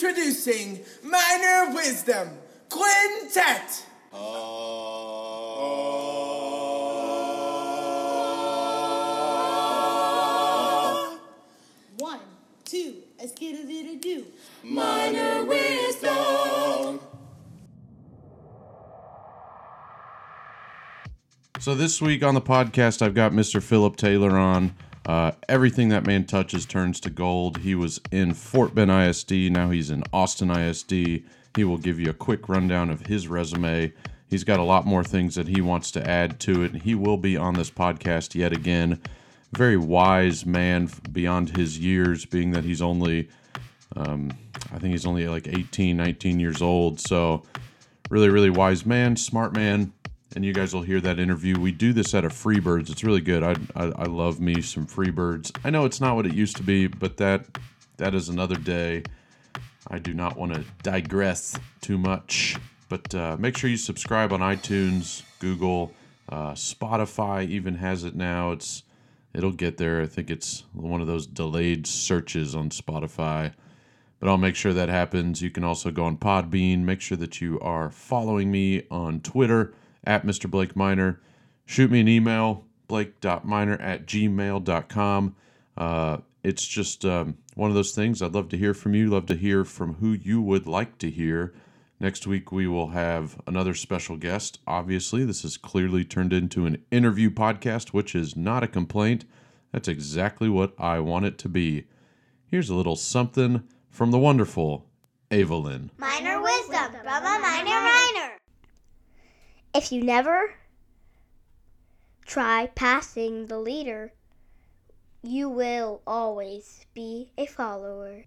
Introducing Minor Wisdom Quintet. Oh. One, two, a skittle diddle do. Minor wisdom. So this week on the podcast, I've got Mr. Philip Taylor on. Uh, everything that man touches turns to gold. He was in Fort Bend ISD. Now he's in Austin ISD. He will give you a quick rundown of his resume. He's got a lot more things that he wants to add to it. He will be on this podcast yet again. Very wise man beyond his years, being that he's only, um, I think he's only like 18, 19 years old. So, really, really wise man, smart man and you guys will hear that interview. We do this at a Freebirds. It's really good. I, I, I love me some Freebirds. I know it's not what it used to be, but that that is another day. I do not want to digress too much, but uh, make sure you subscribe on iTunes, Google, uh, Spotify. Even has it now. It's it'll get there. I think it's one of those delayed searches on Spotify. But I'll make sure that happens. You can also go on Podbean. Make sure that you are following me on Twitter at Mr. Blake Miner. Shoot me an email, blake.miner at gmail.com. Uh, it's just um, one of those things. I'd love to hear from you, love to hear from who you would like to hear. Next week, we will have another special guest. Obviously, this has clearly turned into an interview podcast, which is not a complaint. That's exactly what I want it to be. Here's a little something from the wonderful Evelyn. Minor wisdom from a minor minor. If you never try passing the leader, you will always be a follower.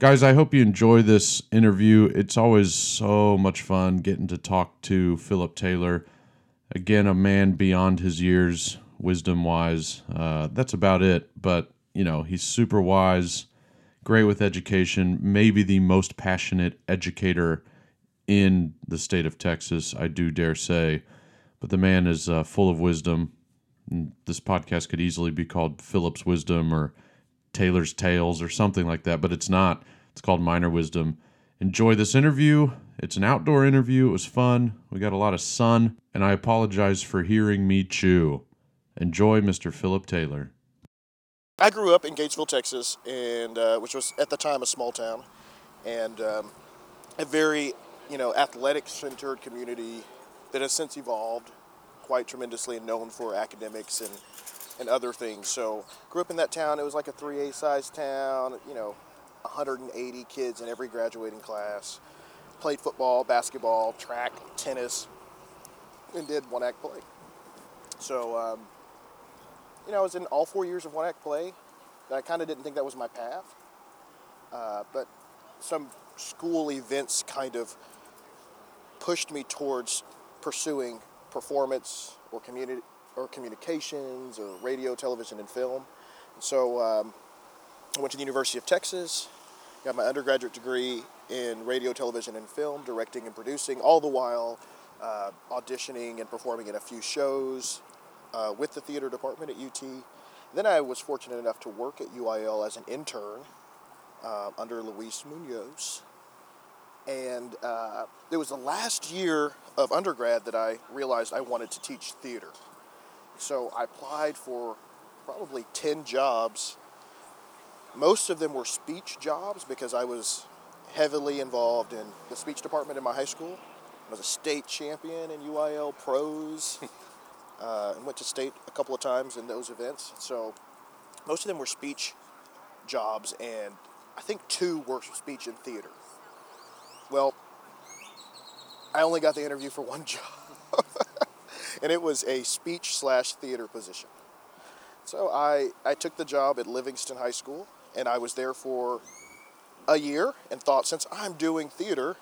Guys, I hope you enjoy this interview. It's always so much fun getting to talk to Philip Taylor. Again, a man beyond his years, wisdom wise. Uh, that's about it. But, you know, he's super wise, great with education, maybe the most passionate educator in the state of Texas, I do dare say. But the man is uh, full of wisdom. This podcast could easily be called Philip's Wisdom or Taylor's Tales or something like that, but it's not. It's called Minor Wisdom. Enjoy this interview. It's an outdoor interview. It was fun. We got a lot of sun, and I apologize for hearing me chew. Enjoy, Mr. Philip Taylor. I grew up in Gatesville, Texas, and uh, which was at the time a small town, and um, a very you know athletic-centered community that has since evolved quite tremendously and known for academics and and other things. So grew up in that town. It was like a 3A size town. You know, 180 kids in every graduating class. Played football, basketball, track, tennis, and did one act play. So. Um, you know, I was in all four years of one act play. I kind of didn't think that was my path. Uh, but some school events kind of pushed me towards pursuing performance or community or communications or radio, television, and film. And so um, I went to the University of Texas, got my undergraduate degree in radio, television, and film, directing and producing, all the while uh, auditioning and performing in a few shows, uh, with the theater department at UT. Then I was fortunate enough to work at UIL as an intern uh, under Luis Munoz. And uh, it was the last year of undergrad that I realized I wanted to teach theater. So I applied for probably 10 jobs. Most of them were speech jobs because I was heavily involved in the speech department in my high school. I was a state champion in UIL prose. uh, and went to state a couple of times in those events. So most of them were speech jobs, and I think two were speech and theater. Well, I only got the interview for one job, and it was a speech slash theater position. So I, I took the job at Livingston High School, and I was there for a year and thought since I'm doing theater,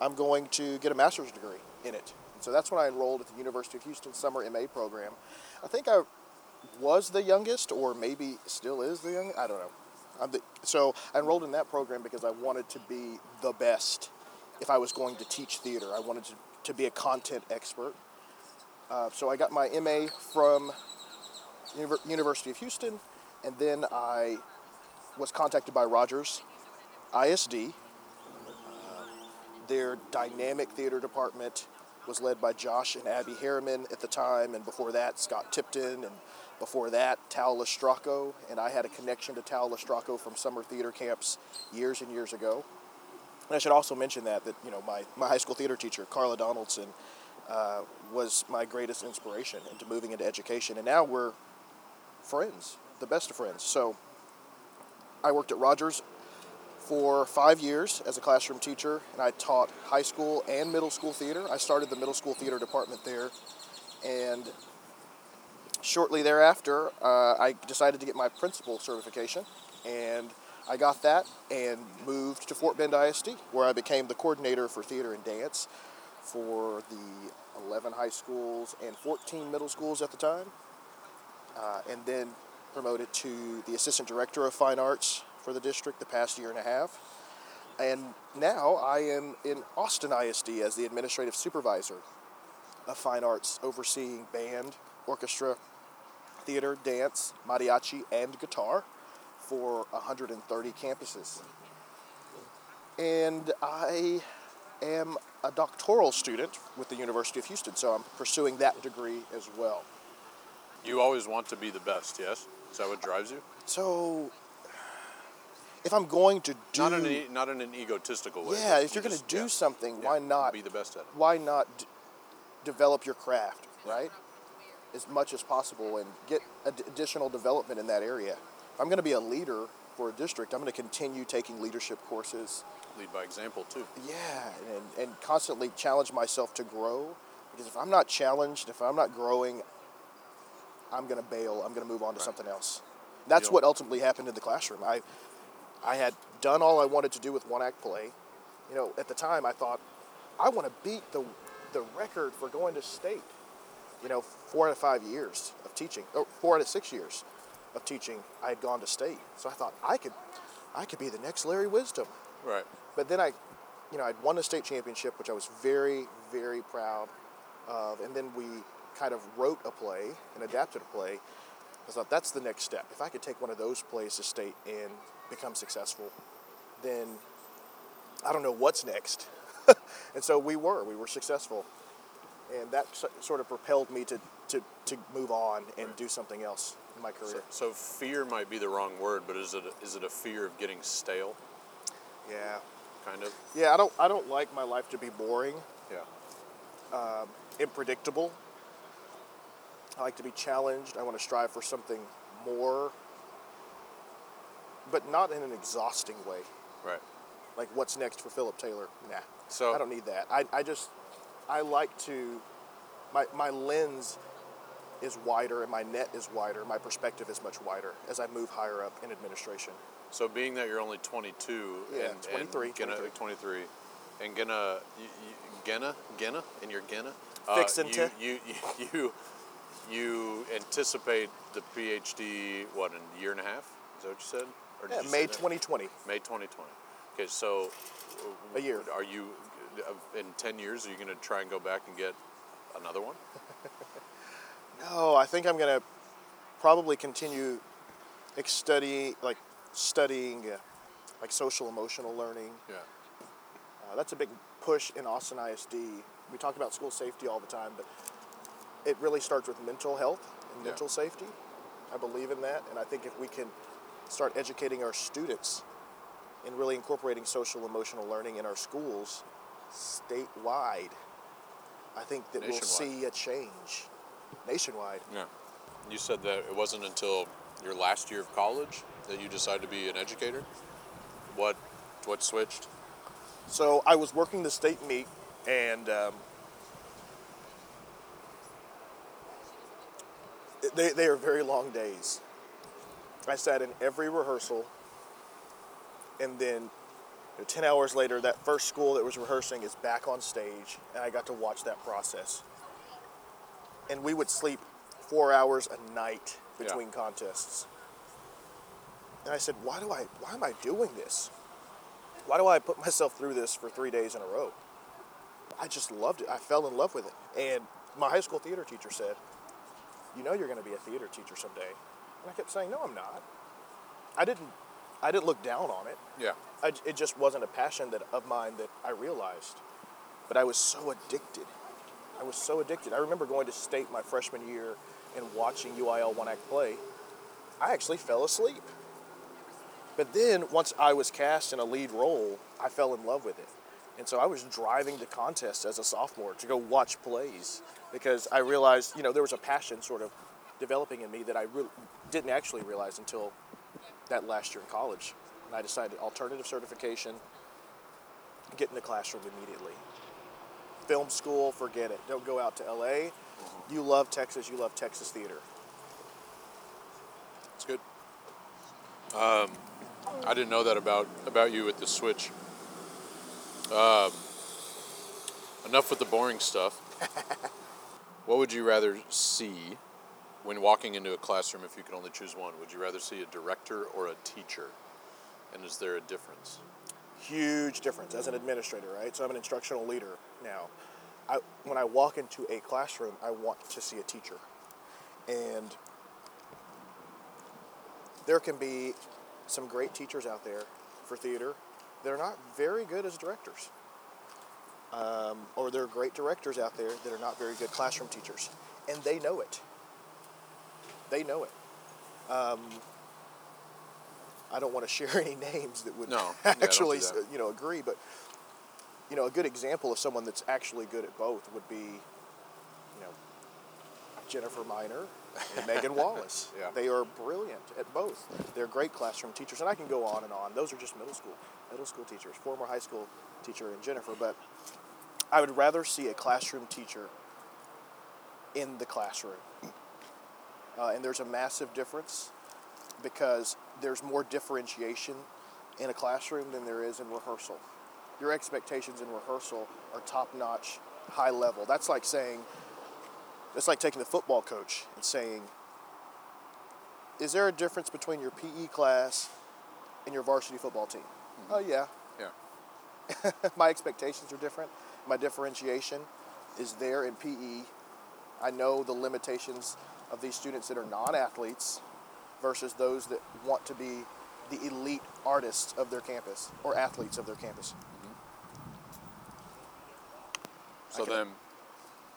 I'm going to get a master's degree in it. And So that's when I enrolled at the University of Houston Summer MA program. I think I was the youngest, or maybe still is the youngest. I don't know. The, so I enrolled in that program because I wanted to be the best. If I was going to teach theater, I wanted to, to be a content expert. Uh, so I got my MA from Univer- University of Houston, and then I was contacted by Rogers ISD their dynamic theater department was led by Josh and Abby Harriman at the time, and before that, Scott Tipton, and before that, Tal Lestraco. And I had a connection to Tal Lestraco from summer theater camps years and years ago. And I should also mention that that you know my, my high school theater teacher Carla Donaldson uh, was my greatest inspiration into moving into education, and now we're friends, the best of friends. So I worked at Rogers for five years as a classroom teacher, and I taught high school and middle school theater. I started the middle school theater department there, and shortly thereafter, uh, I decided to get my principal certification, and I got that and moved to Fort Bend ISD, where I became the coordinator for theater and dance for the 11 high schools and 14 middle schools at the time, uh, and then promoted to the assistant director of fine arts for the district the past year and a half. And now I am in Austin ISD as the administrative supervisor of fine arts, overseeing band, orchestra, theater, dance, mariachi, and guitar for 130 campuses. And I am a doctoral student with the University of Houston, so I'm pursuing that degree as well. You always want to be the best, yes? Is that what drives you? So, if I'm going to do, Not in, a, not in an egotistical way. yeah, if you you're going to do yeah, something, yeah, why not be the best at it? Why not d- develop your craft, right? As much as possible and get ad- additional development in that area. If I'm going to be a leader for a district, I'm going to continue taking leadership courses. Lead by example too. Yeah, and, and constantly challenge myself to grow. Because if I'm not challenged, if I'm not growing, I'm going to bail. I'm going to move on to something else. That's what ultimately happened in the classroom. I, I had done all I wanted to do with one act play. You know, at the time I thought, I want to beat the, the record for going to state. You know, four out of five years of teaching, or four out of six years of teaching, I had gone to state. So I thought I could, I could be the next Larry Wisdom. Right. But then I, you know, I'd won a state championship, which I was very, very proud of. And then we kind of wrote a play and adapted a play. I thought that's the next step. If I could take one of those plays to state and become successful, then I don't know what's next. and so we were. We were successful. And that sort of propelled me to, to, to move on and do something else in my career. So, so fear might be the wrong word, but is it a, is it a fear of getting stale, yeah. kind of? Yeah, I don't, I don't like my life to be boring. Yeah. Um, unpredictable. I like to be challenged. I want to strive for something more, but not in an exhausting way. Right. Like, what's next for Philip Taylor? Nah. So- I don't need that. I, I just, I like to, my, my lens is wider and my net is wider. My perspective is much wider as I move higher up in administration. So being that you're only 22 Yeah, and, 23, and gonna, 23. 23, and gonna, you, you, gonna, gonna, and you're gonna, Fixin' you, to. you, you, you, you anticipate the PhD, what, in a year and a half? Is that what you said? Or Yeah, you May 2020. May 2020. Okay, so A year. Are you uh, in 10 years? Are you going to try and go back and get another one? No, I think I'm gonna probably continue ex- study like studying uh, like social emotional learning. Yeah. Uh, that's a big push in Austin ISD. We talk about school safety all the time, but it really starts with mental health and Yeah. mental safety. I believe in that, and I think if we can start educating our students and really incorporating social emotional learning in our schools statewide, I think that we'll see a change nationwide. Yeah. You said that it wasn't until your last year of college that you decided to be an educator. What what switched? So I was working the state meet, and um, they, they are very long days. I sat in every rehearsal, and then you know, 10 hours later, that first school that was rehearsing is back on stage, and I got to watch that process. And we would sleep four hours a night Yeah. between contests. And I said, why do I, why am I doing this? why do I put myself through this for three days in a row? I just loved it. I fell in love with it. And my high school theater teacher said, You know, you're going to be a theater teacher someday. And I kept saying, No, I'm not. I didn't I didn't look down on it. Yeah. I, it just wasn't a passion that of mine that I realized. But I was so addicted. I was so addicted. I remember going to state my freshman year and watching UIL one act play. I actually fell asleep. But then once I was cast in a lead role, I fell in love with it. And so I was driving to contests as a sophomore to go watch plays because I realized, you know, there was a passion sort of developing in me that I re- didn't actually realize until that last year in college. And I decided alternative certification, get in the classroom immediately. Film school, forget it. Don't go out to LA. You love Texas, you love Texas theater. It's good. Um, I didn't know that about about you with the switch. Um, enough with the boring stuff. what would you rather see when walking into a classroom if you could only choose one? Would you rather see a director or a teacher? And is there a difference? Huge difference as an administrator, right? So I'm an instructional leader now. I, when I walk into a classroom, I want to see a teacher. And there can be some great teachers out there for theater They're not very good as directors. Um, or there are great directors out there that are not very good classroom teachers. And they know it. They know it. Um, I don't want to share any names that would No, yeah, actually, that. you know, agree. But you know, a good example of someone that's actually good at both would be, you know, Jennifer Miner and Megan Wallace. Yeah. They are brilliant at both. They're great classroom teachers, and I can go on and on. Those are just middle school, middle school teachers. Former high school teacher and Jennifer, but I would rather see a classroom teacher in the classroom. Uh, and there's a massive difference because there's more differentiation in a classroom than there is in rehearsal. Your expectations in rehearsal are top notch, high level. That's like saying, it's like taking the football coach and saying, is there a difference between your PE class and your varsity football team? Mm-hmm. Oh, yeah. Yeah. my expectations are different. My differentiation is there in PE. I know the limitations of these students that are non athletes versus those that want to be the elite artists of their campus or athletes of their campus. So then,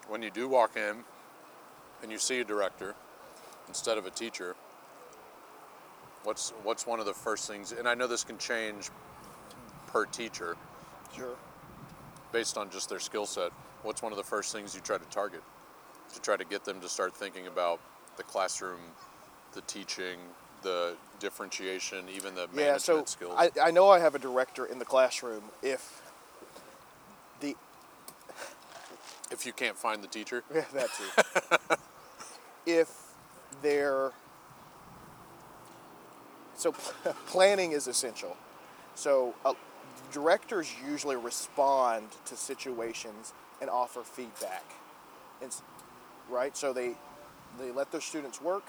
when you do walk in and you see a director instead of a teacher, what's what's one of the first things? And I know this can change per teacher Sure. based on just their skill set. What's one of the first things you try to target to try to get them to start thinking about the classroom, the teaching, the differentiation, even the management Yeah, so skills? I, I know I have a director in the classroom if the if you can't find the teacher, Yeah, that too. if they're so planning is essential. So uh, directors usually respond to situations and offer feedback. And, right? So they they let their students work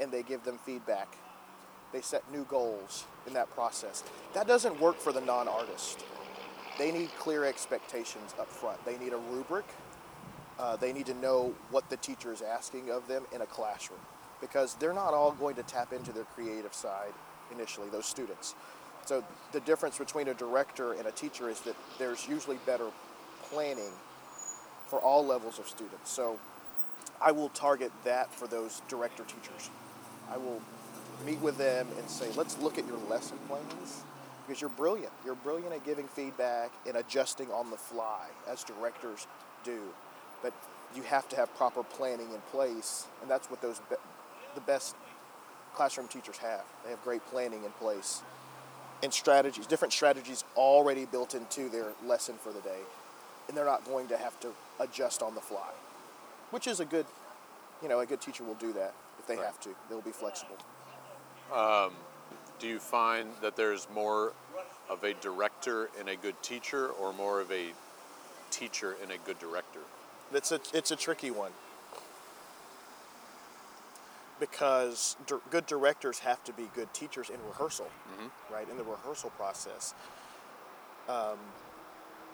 and they give them feedback. They set new goals in that process. That doesn't work for the non-artist. They need clear expectations up front. They need a rubric uh, they need to know what the teacher is asking of them in a classroom because they're not all going to tap into their creative side initially, those students. So the difference between a director and a teacher is that there's usually better planning for all levels of students. So I will target that for those director teachers. I will meet with them and say, let's look at your lesson plans because you're brilliant. You're brilliant at giving feedback and adjusting on the fly, as directors do. But you have to have proper planning in place, and that's what those be- the best classroom teachers have. They have great planning in place and strategies, different strategies already built into their lesson for the day, and they're not going to have to adjust on the fly, which is a good, you know, a good teacher will do that if they Right. have to. They'll be flexible. Um, do you find that there's more of a director in a good teacher, or more of a teacher in a good director? It's a it's a tricky one because dir- good directors have to be good teachers in rehearsal, right? In the rehearsal process. Um,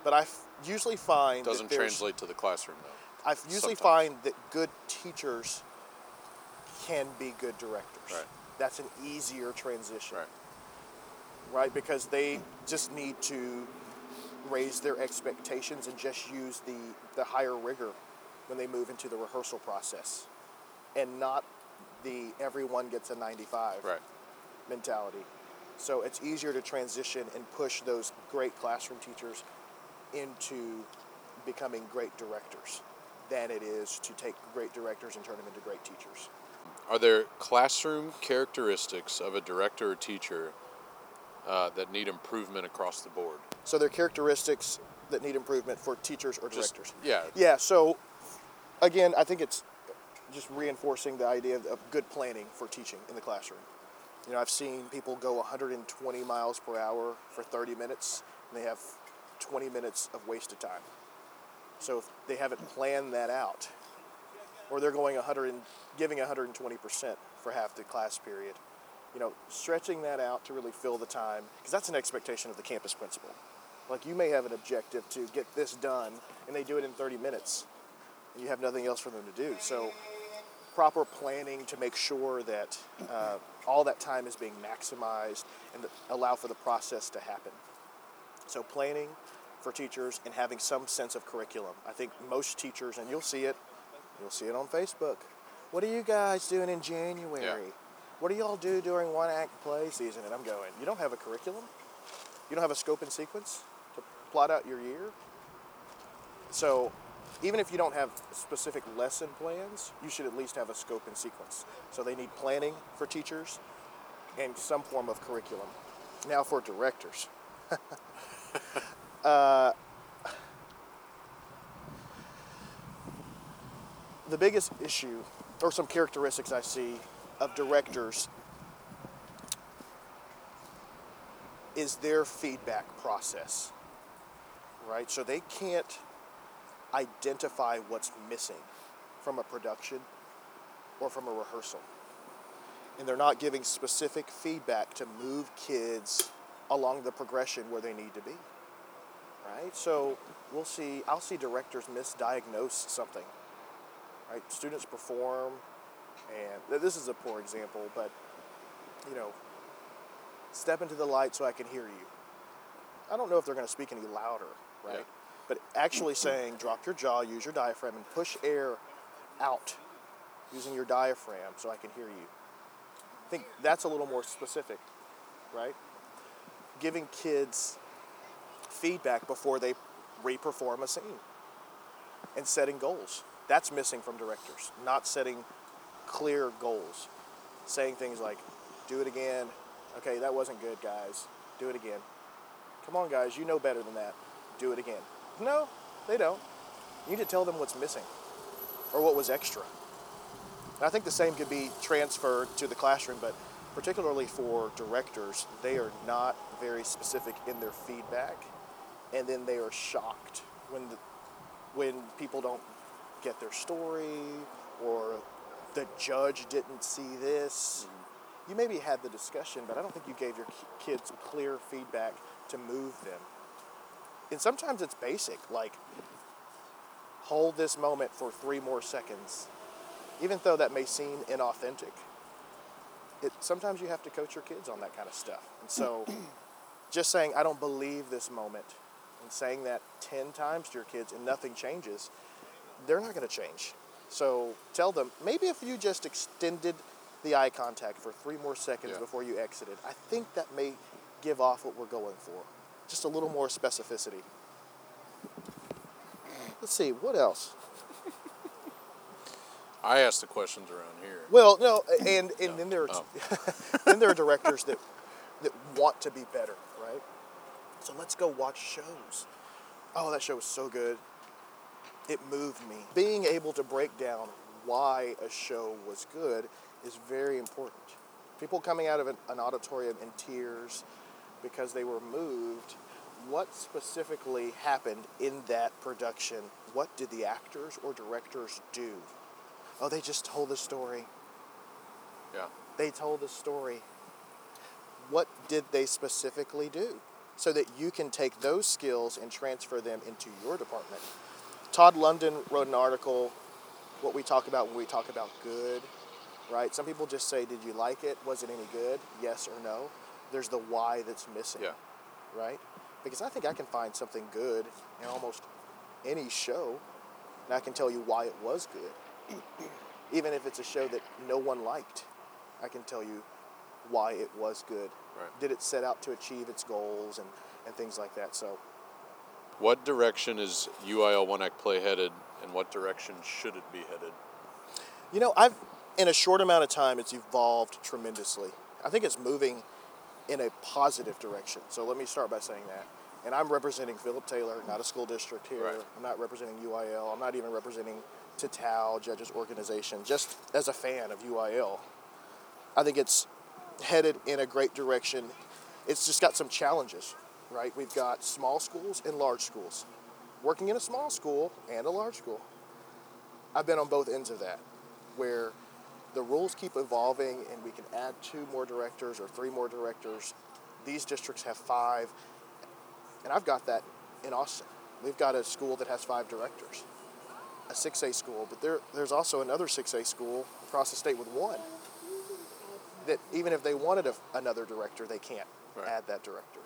but I f- usually find that Doesn't translate to the classroom though. I usually sometimes. find that good teachers can be good directors. Right. That's an easier transition. Right. right? Because they just need to raise their expectations and just use the, the higher rigor when they move into the rehearsal process and not the everyone gets a 95 Right. mentality. So it's easier to transition and push those great classroom teachers into becoming great directors than it is to take great directors and turn them into great teachers. Are there classroom characteristics of a director or teacher uh, that need improvement across the board? So they're characteristics that need improvement for teachers or Just- directors. yeah. Yeah, so again, I think it's just reinforcing the idea of, of good planning for teaching in the classroom. You know, I've seen people go 120 miles per hour for 30 minutes, and they have 20 minutes of wasted time. So if they haven't planned that out, or they're going 100 and giving 120% for half the class period, you know, stretching that out to really fill the time, because that's an expectation of the campus principal. Like you may have an objective to get this done, and they do it in 30 minutes, and you have nothing else for them to do. So, proper planning to make sure that uh, all that time is being maximized and allow for the process to happen. So, planning for teachers and having some sense of curriculum. I think most teachers, and you'll see it, you'll see it on Facebook. What are you guys doing in January? What do y'all do during one act play season? And I'm going, you don't have a curriculum? You don't have a scope and sequence plot out your year? So, even if you don't have specific lesson plans, you should at least have a scope and sequence. So, they need planning for teachers and some form of curriculum. Now, for directors. uh, the biggest issue, or some characteristics I see of directors, is their feedback process. Right? So they can't identify what's missing from a production or from a rehearsal. And they're not giving specific feedback to move kids along the progression where they need to be. Right? So we'll see, I'll see directors misdiagnose something. Right? Students perform, and this is a poor example, but you know, step into the light so I can hear you. I don't know if they're going to speak any louder, right? Yeah. But actually saying, drop your jaw, use your diaphragm, and push air out using your diaphragm so I can hear you. I think that's a little more specific, right? Giving kids feedback before they re-perform a scene and setting goals. That's missing from directors. Not setting clear goals. Saying things like, do it again. Okay, that wasn't good, guys. Do it again. Come on, guys, you know better than that. Do it again. No, they don't. You need to tell them what's missing or what was extra. And I think the same could be transferred to the classroom, but particularly for directors, they are not very specific in their feedback, and then they are shocked when the, when people don't get their story or the judge didn't see this. Mm-hmm. You maybe had the discussion, but I don't think you gave your kids clear feedback to move them. And sometimes it's basic, like hold this moment for three more seconds, even though that may seem inauthentic. It, sometimes you have to coach your kids on that kind of stuff. And so just saying, I don't believe this moment, and saying that 10 times to your kids and nothing changes, they're not going to change. So tell them, maybe if you just extended the eye contact for three more seconds Yeah. before you exited, I think that may give off what we're going for. Just a little more specificity. Let's see, what else? I ask the questions around here. Well, no, and and then there are Oh. then there are directors that that want to be better, right? So let's go watch shows. Oh, that show was so good. It moved me. Being able to break down why a show was good is very important. People coming out of an, an auditorium in tears because they were moved. What specifically happened in that production? What did the actors or directors do? Oh, they just told the story. Yeah. They told the story. What did they specifically do? So that you can take those skills and transfer them into your department. Todd London wrote an article, what we talk about when we talk about good, right? Some people just say, Did you like it? Was it any good? Yes or no. There's the why that's missing. Yeah. Right? Because I think I can find something good in almost any show, and I can tell you why it was good. Even if it's a show that no one liked, I can tell you why it was good. Right. Did it set out to achieve its goals and, and things like that? So What direction is UIL One Act Play headed, and what direction should it be headed? You know, I've in a short amount of time, it's evolved tremendously. I think it's moving in a positive direction. So let me start by saying that. And I'm representing Philip Taylor, not a school district here. Right. I'm not representing UIL. I'm not even representing Total Judges Organization. Just as a fan of UIL, I think it's headed in a great direction. It's just got some challenges, right? We've got small schools and large schools. Working in a small school and a large school, I've been on both ends of that, where the rules keep evolving and we can add two more directors or three more directors. These districts have five, and I've got that in Austin. We've got a school that has five directors, a 6A school, but there, there's also another 6A school across the state with one. That even if they wanted a, another director, they can't Right. add that director.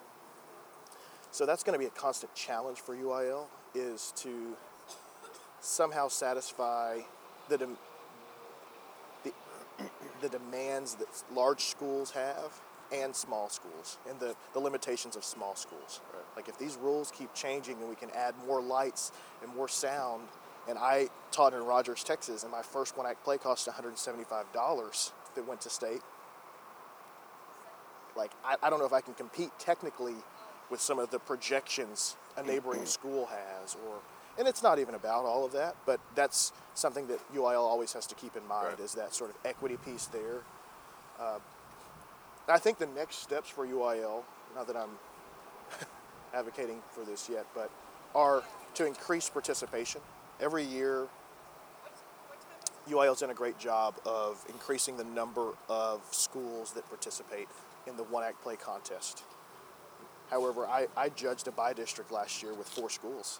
So that's going to be a constant challenge for UIL is to somehow satisfy the the, demands that large schools have and small schools and the, the limitations of small schools. Like if these rules keep changing and we can add more lights and more sound, and I taught in Rogers, Texas, and my first one act play cost $175 that went to state. Like I, I don't know if I can compete technically with some of the projections a neighboring school has or and it's not even about all of that, but that's something that UIL always has to keep in mind Right. is that sort of equity piece there. Uh, I think the next steps for UIL, not that I'm advocating for this yet, but are to increase participation. Every year, UIL's done a great job of increasing the number of schools that participate in the One Act Play contest. However, I, I judged a bi-district last year with four schools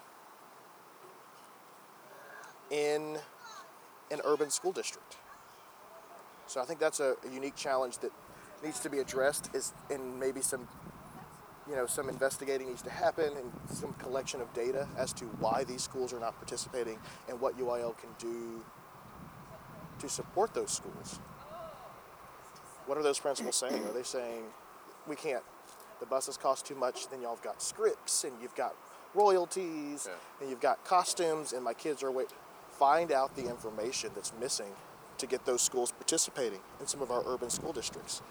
in an urban school district. So I think that's a, a unique challenge that needs to be addressed is and maybe some you know some investigating needs to happen and some collection of data as to why these schools are not participating and what UIL can do to support those schools. What are those principals saying? Are they saying we can't the buses cost too much, then y'all have got scripts and you've got royalties Yeah. and you've got costumes and my kids are wait find out the information that's missing to get those schools participating in some of our urban school districts.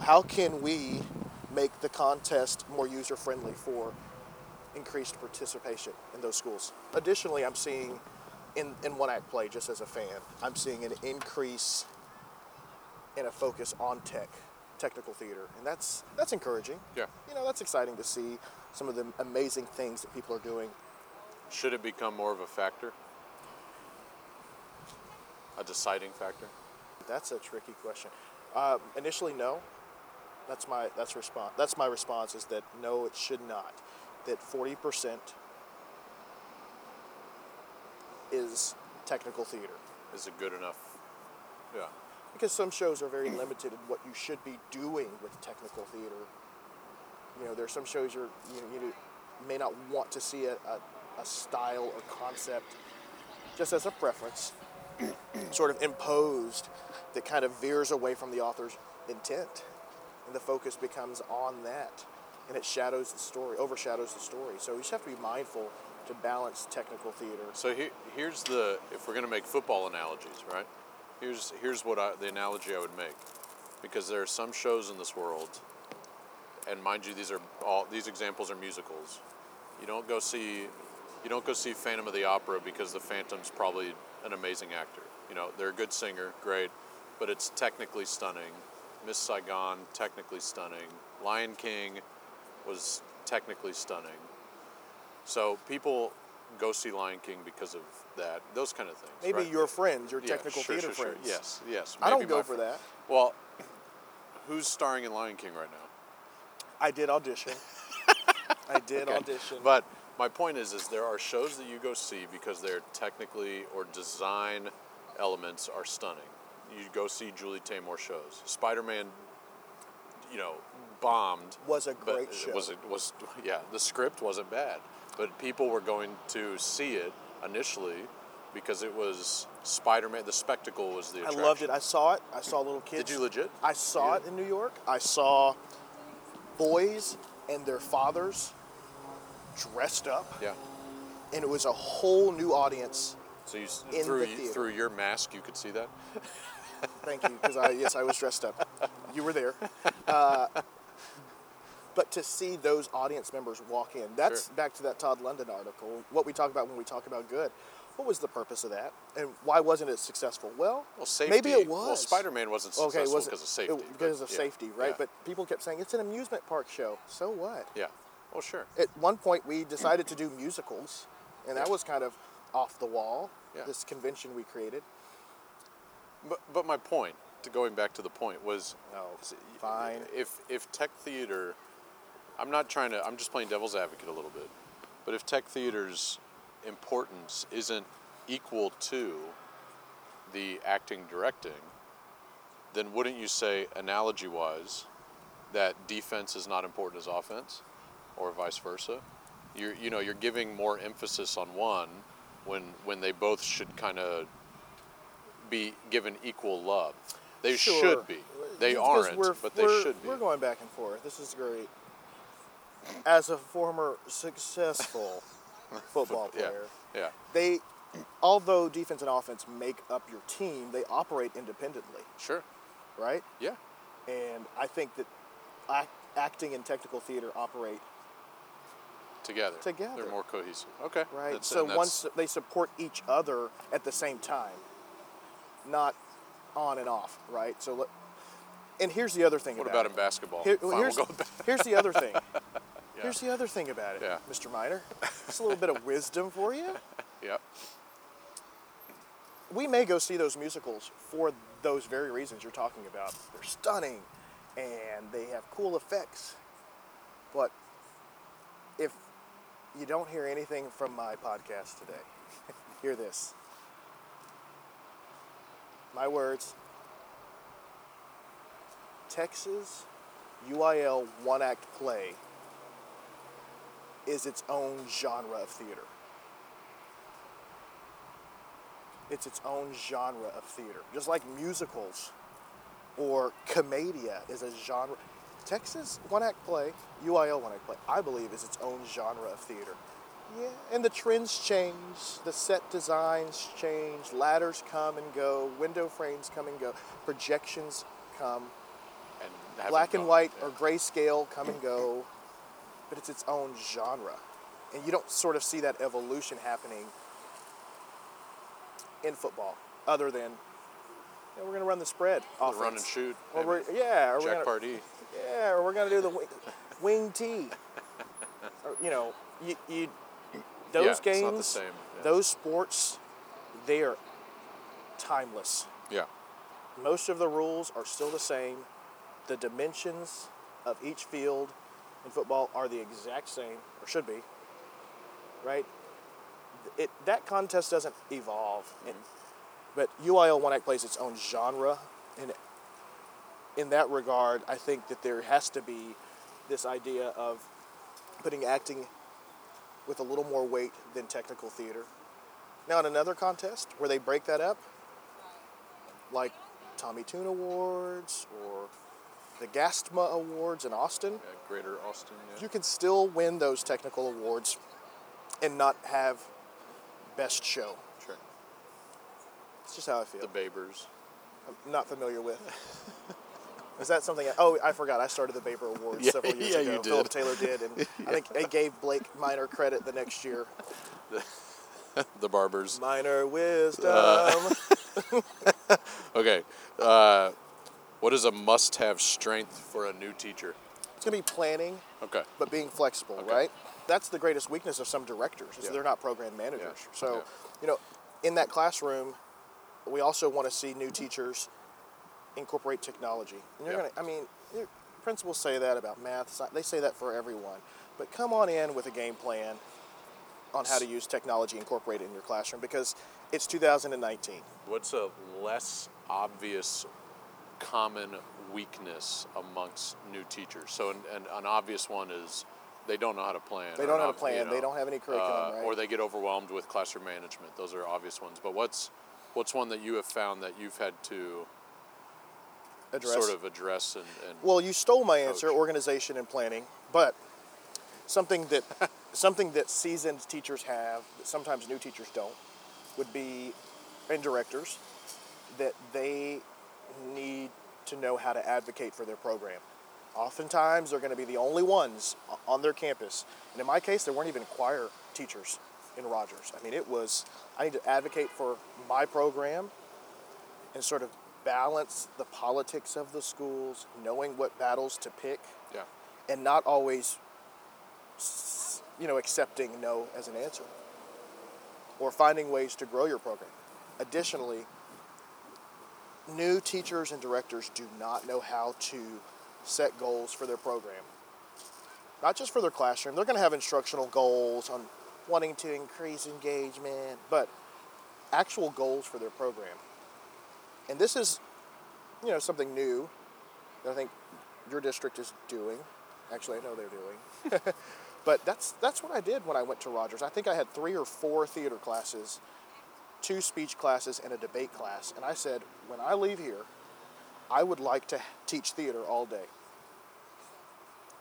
How can we make the contest more user friendly for increased participation in those schools? Additionally, I'm seeing in, in one act play, just as a fan, I'm seeing an increase in a focus on tech, technical theater, and that's that's encouraging. Yeah. You know, that's exciting to see some of the amazing things that people are doing. Should it become more of a factor? A deciding factor? That's a tricky question. Uh, initially, no. That's my that's response. That's my response is that no, it should not. That forty percent is technical theater Is it good enough? Yeah. because some shows are very limited in what you should be doing with technical theater. You know, there are some shows you're, you you may not want to see a, a, a style or concept just as a preference, sort of imposed that kind of veers away from the author's intent, and the focus becomes on that, and it shadows the story, overshadows the story. So you just have to be mindful to balance technical theater. So here, here's the if we're going to make football analogies, right? Here's here's what I, the analogy I would make, because there are some shows in this world, and mind you, these are all these examples are musicals. You don't go see, you don't go see Phantom of the Opera because the Phantom's probably an amazing actor. You know, they're a good singer, great, but it's technically stunning. Miss Saigon, technically stunning. Lion King was technically stunning. So people go see Lion King because of that, those kind of things. Maybe right? your friends, your Yeah, technical sure, theater sure, sure. friends. Yes, yes. I don't go for fr- that. Well, who's starring in Lion King right now? I did audition. I did Okay. audition. But my point is, is there are shows that you go see because they're technically or design elements are stunning. You go see Julie Taymor shows. Spider-Man, you know, bombed. Was a great show. Was it was yeah? The script wasn't bad, but people were going to see it initially because it was Spider-Man. The spectacle was the. Attraction. I loved it. I saw it. I saw little kids. Did you legit? I saw Yeah. it in New York. I saw boys and their fathers dressed up, yeah. and it was a whole new audience. So you In through the y- theater. through your mask, you could see that. Thank you, because I yes I was dressed up. You were there. Uh, but to see those audience members walk in, that's Sure. back to that Todd London article. What we talk about when we talk about good. What was the purpose of that, and why wasn't it successful? Well, Well, safety. maybe it was. Well, Spider-Man wasn't Okay, successful was it- because of safety. it- because but of yeah, safety, right? yeah, But people kept saying it's an amusement park show. So what? yeah. Well, sure. At one point, we decided to do musicals, and that was kind of off the wall. Yeah. This convention we created. But but my point, to going back to the point, was No, fine. If if tech theater, I'm not trying to. I'm just playing devil's advocate a little bit. But if tech theater's importance isn't equal to the acting directing, then wouldn't you say, analogy wise, that defense is not important as offense, or vice versa? You're you know you're giving more emphasis on one when when they both should kind of be given equal love. They Sure. should be. They aren't, but they should be. We're going back and forth. This is great. As a former successful football player, yeah, they, although defense and offense make up your team, they operate independently, sure, right? yeah, And I think that acting and technical theater operate together. Together. they're more cohesive. Okay, right. That's- so once they support each other at the same time, not on and off, right? So, let, and here's the other thing what about about it. in basketball? Here- Fine, here's, we'll go here's the other thing. Yeah. Here's the other thing about it, Yeah. Mr. Miner. Just a little bit of wisdom for you. Yep. We may go see those musicals for those very reasons you're talking about. They're stunning and they have cool effects. But if you don't hear anything from my podcast today, hear this. My words Texas UIL one act play is its own genre of theater. It's its own genre of theater. Just like musicals or commedia is a genre. Texas one act play, UIL one act play, I believe is its own genre of theater. Yeah, and the trends change, the set designs change, ladders come and go, window frames come and go, projections come, and black and gone, white yeah. or grayscale come and go, but it's its own genre. And you don't sort of see that evolution happening in football, other than you know, we're going to run the spread. Offense. run and shoot. Or we're, yeah, or Jack gonna, Pardee. Yeah, or we're going to do the wing, wing tee. Or, you know, you, you those Yeah, games, not the same, yeah. those sports, they are timeless. Yeah, Most of the rules are still the same. The dimensions of each field in football are the exact same, or should be. Right? It that contest doesn't evolve, and, but UIL One Act plays its own genre, and in that regard, I think that there has to be this idea of putting acting with a little more weight than technical theater. Now, in another contest where they break that up, like Tommy Tune Awards or the Gastma Awards in Austin, yeah, Greater Austin. Yeah. you can still win those technical awards and not have best show. sure. It's just how I feel. The Babers. I'm not familiar with. Is that something? oh, I forgot. I started the Vapor Awards Yeah, several years yeah, ago. you Philip. Taylor did, and I think it gave Blake Miner credit the next year. The Barbers. Minor wisdom. Uh, Okay. Uh, what is a must-have strength for a new teacher? it's gonna be planning, Okay. but being flexible, Okay. right? That's the greatest weakness of some directors is Yeah. they're not program managers. Yeah. So, Yeah. you know, in that classroom, we also want to see new teachers incorporate technology. And you're Yeah. gonna, I mean, your principals say that about math. They say that for everyone. But come on in with a game plan on how to use technology incorporated in your classroom because it's 2019. What's a less obvious, common weakness amongst new teachers? So, an, an, an obvious one is they don't know how to plan. They don't know how to plan. you They don't have any curriculum, uh, right? Or they get overwhelmed with classroom management. Those are obvious ones. But what's what's one that you have found that you've had to Address. sort of address and, and Well, you stole my answer, Coach. organization and planning, but something that something that seasoned teachers have that sometimes new teachers don't would be and directors that they need to know how to advocate for their program. Oftentimes, they're going to be the only ones on their campus. And in my case, there weren't even choir teachers in Rogers. I mean, it was, I need to advocate for my program and sort of balance the politics of the schools, knowing what battles to pick, yeah. and not always, you know, accepting no as an answer or finding ways to grow your program. Additionally, new teachers and directors do not know how to set goals for their program. Not just for their classroom, they're going to have instructional goals on wanting to increase engagement, but actual goals for their program. And this is, you know, something new that I think your district is doing. Actually, I know they're doing. but that's that's what I did when I went to Rogers. I think I had three or four theater classes, two speech classes, and a debate class. And I said, when I leave here, I would like to teach theater all day.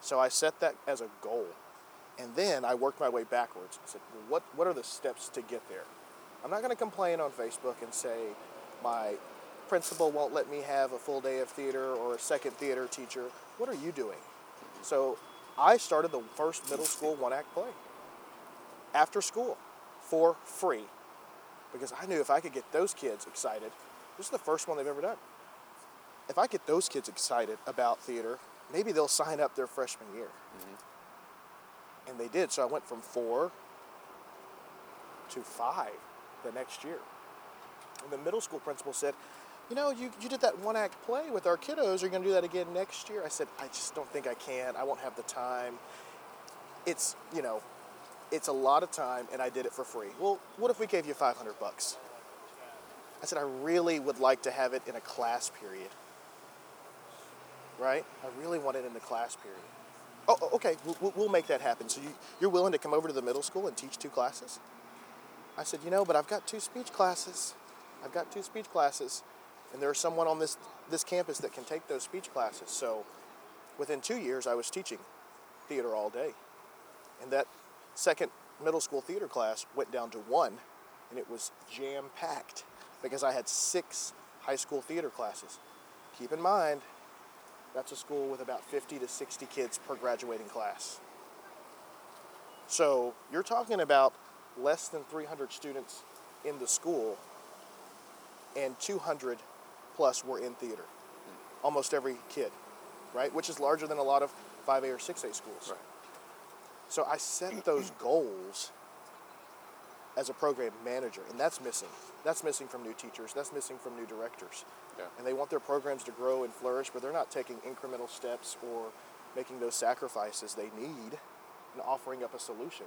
So I set that as a goal. And then I worked my way backwards. I said, what, what are the steps to get there? I'm not going to complain on Facebook and say my principal won't let me have a full day of theater or a second theater teacher. What are you doing? So I started the first middle school one act play after school for free because I knew if I could get those kids excited, this is the first one they've ever done. If I get those kids excited about theater, maybe they'll sign up their freshman year. Mm-hmm. And they did. So I went from four to five the next year. And the middle school principal said, You know, you, you did that one act play with our kiddos. Are you going to do that again next year? I said, I just don't think I can. I won't have the time. It's, you know, it's a lot of time and I did it for free. Well, what if we gave you 500 bucks? I said, I really would like to have it in a class period. Right? I really want it in the class period. Oh, oh, okay, we'll, we'll make that happen. So you, you're willing to come over to the middle school and teach two classes? I said, you know, but I've got two speech classes. I've got two speech classes, and there's someone on this this campus that can take those speech classes. So, within two years, I was teaching theater all day, and that second middle school theater class went down to one, and it was jam packed because I had six high school theater classes. Keep in mind, that's a school with about 50 to 60 kids per graduating class. So you're talking about less than 300 students in the school, and 200 plus were in theater. Almost every kid, right? Which is larger than a lot of 5A or 6A schools. Right. So I set those goals as a program manager, and that's missing. That's missing from new teachers. That's missing from new directors. Yeah. And they want their programs to grow and flourish, but they're not taking incremental steps or making those sacrifices they need and offering up a solution.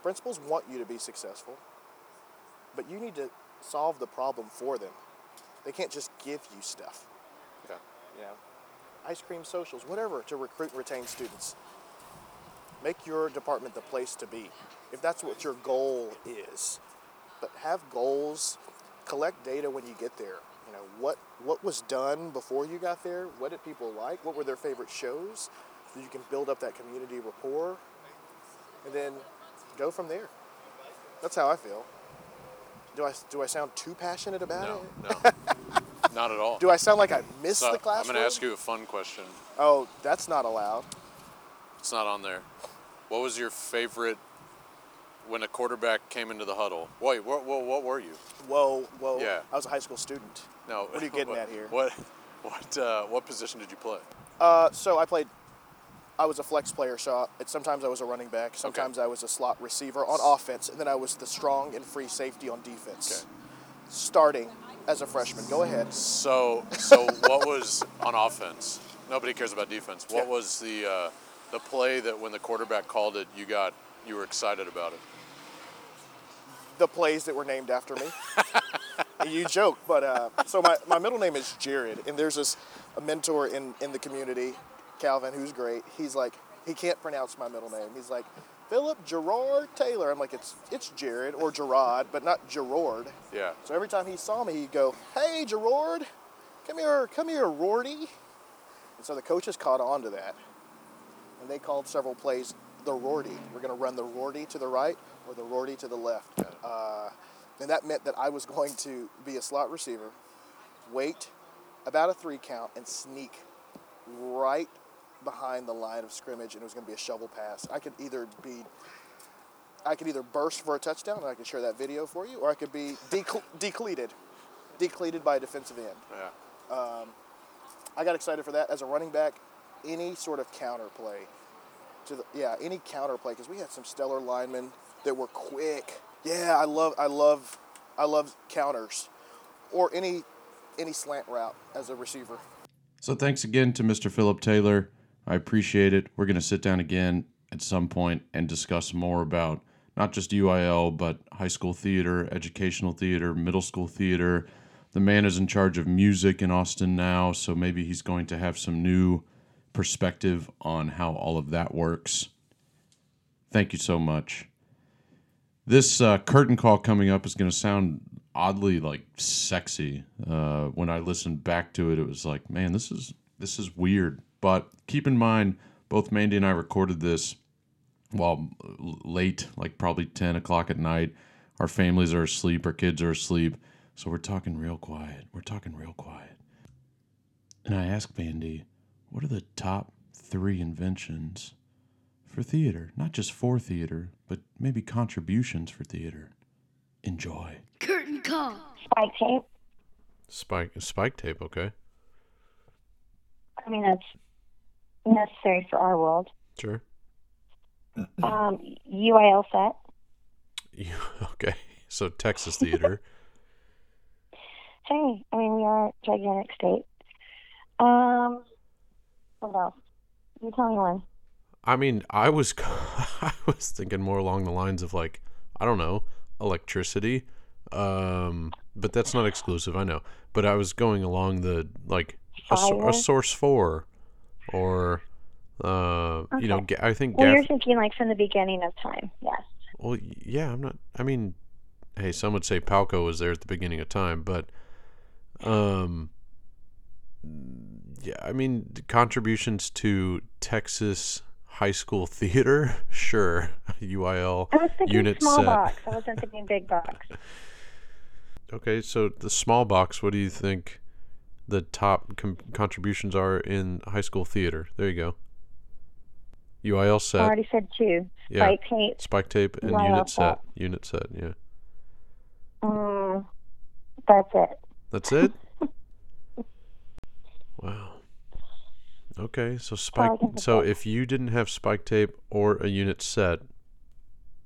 Principals want you to be successful, but you need to solve the problem for them. They can't just give you stuff, Yeah. you know. Ice cream socials, whatever, to recruit and retain students. Make your department the place to be, if that's what your goal is. But have goals, collect data when you get there. You know, what, what was done before you got there? What did people like? What were their favorite shows? So you can build up that community rapport and then go from there. That's how I feel. Do I, do I sound too passionate about No, it? no. Not at all. Do I sound like I missed So, the class? I'm going to ask you a fun question. Oh, that's not allowed. It's not on there. What was your favorite when a quarterback came into the huddle? Wait, what, what, what were you? Whoa, whoa. Yeah. I was a high school student. No. What are you getting what, at here? What, what, uh, what position did you play? Uh, so I played. I was a flex player, so sometimes I was a running back, sometimes I was a slot receiver on offense, and then I was the strong and free safety on defense. Okay. Starting as a freshman. Go ahead. So, so what was on offense? Nobody cares about defense. What Yeah. was the uh, the play that when the quarterback called it, you got you were excited about it? The plays that were named after me. you joke, but uh, so my, my middle name is Jared, and there's this a mentor in, in the community, Calvin, who's great. He's like, he can't pronounce my middle name. He's like, Philip Gerard Taylor. I'm like, it's it's Jared or Gerard, but not Gerard. Yeah. So every time he saw me, he'd go, Hey, Gerard, come here, come here, Rorty. And so the coaches caught on to that, and they called several plays the Rorty. We're going to run the Rorty to the right or the Rorty to the left. Uh, and that meant that I was going to be a slot receiver, wait about a three count, and sneak right behind the line of scrimmage, and it was going to be a shovel pass. I could either be, I could either burst for a touchdown, and I could share that video for you, or I could be decle- decleated, decleated by a defensive end. Yeah. Um, I got excited for that as a running back. Any sort of counter play, to the yeah, any counter play because we had some stellar linemen that were quick. Yeah, I love, I love, I love counters, or any any slant route as a receiver. So thanks again to Mr. Philip Taylor. I appreciate it. We're going to sit down again at some point and discuss more about not just UIL, but high school theater, educational theater, middle school theater. The man is in charge of music in Austin now, so maybe he's going to have some new perspective on how all of that works. Thank you so much. This uh, curtain call coming up is going to sound oddly like sexy. Uh, when I listened back to it, it was like, man, this is this is weird. But keep in mind, both Mandy and I recorded this while late, like probably ten o'clock at night. Our families are asleep, our kids are asleep, so we're talking real quiet. We're talking real quiet. And I asked Mandy, what are the top three inventions for theater? Not just for theater, but maybe contributions for theater. Enjoy. Curtain call. spike tape. Spike spike tape. Okay. I mean, that's necessary for our world. Sure. Um, UIL set. You, okay. So Texas theater. Hey, I mean, we are a gigantic state. Um, what else? You tell me one. I mean, I was I was thinking more along the lines of like I don't know electricity, um, but that's not exclusive. I know, but I was going along the like a, a source four, or uh, you know, ga- I think Well, gaff- you're thinking like from the beginning of time. Yes. Well, yeah, I'm not. I mean, hey, some would say Palco was there at the beginning of time, but, um, yeah, I mean, the contributions to Texas high school theater, sure, UIL I was thinking unit small set. box. I wasn't thinking big box. Okay, so the small box. What do you think the top com- contributions are in high school theater? There you go. UIL set. I already said two. Yeah. Spike tape. spike tape, and UIL unit set. set. Unit set, yeah. Mm, that's it. That's it. wow. Okay, so spike. So if you didn't have spike tape or a unit set,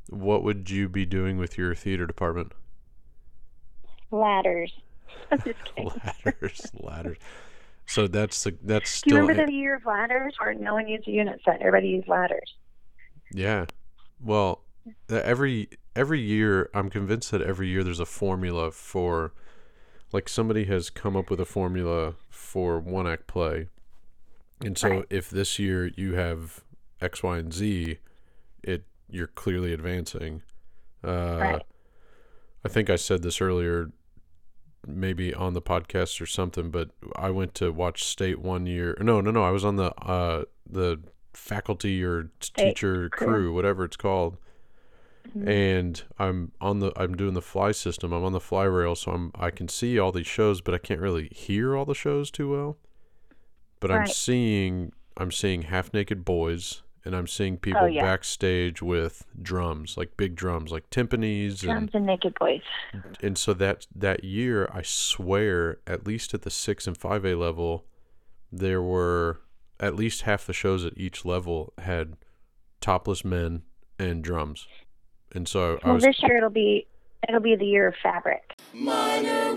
what would you be doing with your theater department? Ladders. I'm just kidding. ladders, ladders. So that's the that's Do you remember the year of ladders where no one used a unit set? Everybody used ladders. yeah. Well, every every year, I'm convinced that every year there's a formula for, like somebody has come up with a formula for one act play, and so Right. if this year you have X, Y, and Z, it you're clearly advancing. Uh, Right. I think I said this earlier, maybe on the podcast or something, but I went to watch State one year. No, no, no. I was on the uh, the faculty or teacher crew. crew, whatever it's called, Mm-hmm. and I'm on the I'm doing the fly system. I'm on the fly rail, so I'm I can see all these shows, but I can't really hear all the shows too well. But I'm seeing I'm seeing half naked boys. And I'm seeing oh, people Oh, yeah. backstage with drums, like big drums, like timpanis and Drums and naked boys. and so that that year i swear at least at the 6 and 5a level there were at least half the shows at each level had topless men and drums and so i Well, was this year it'll be it'll be the year of fabric. Minor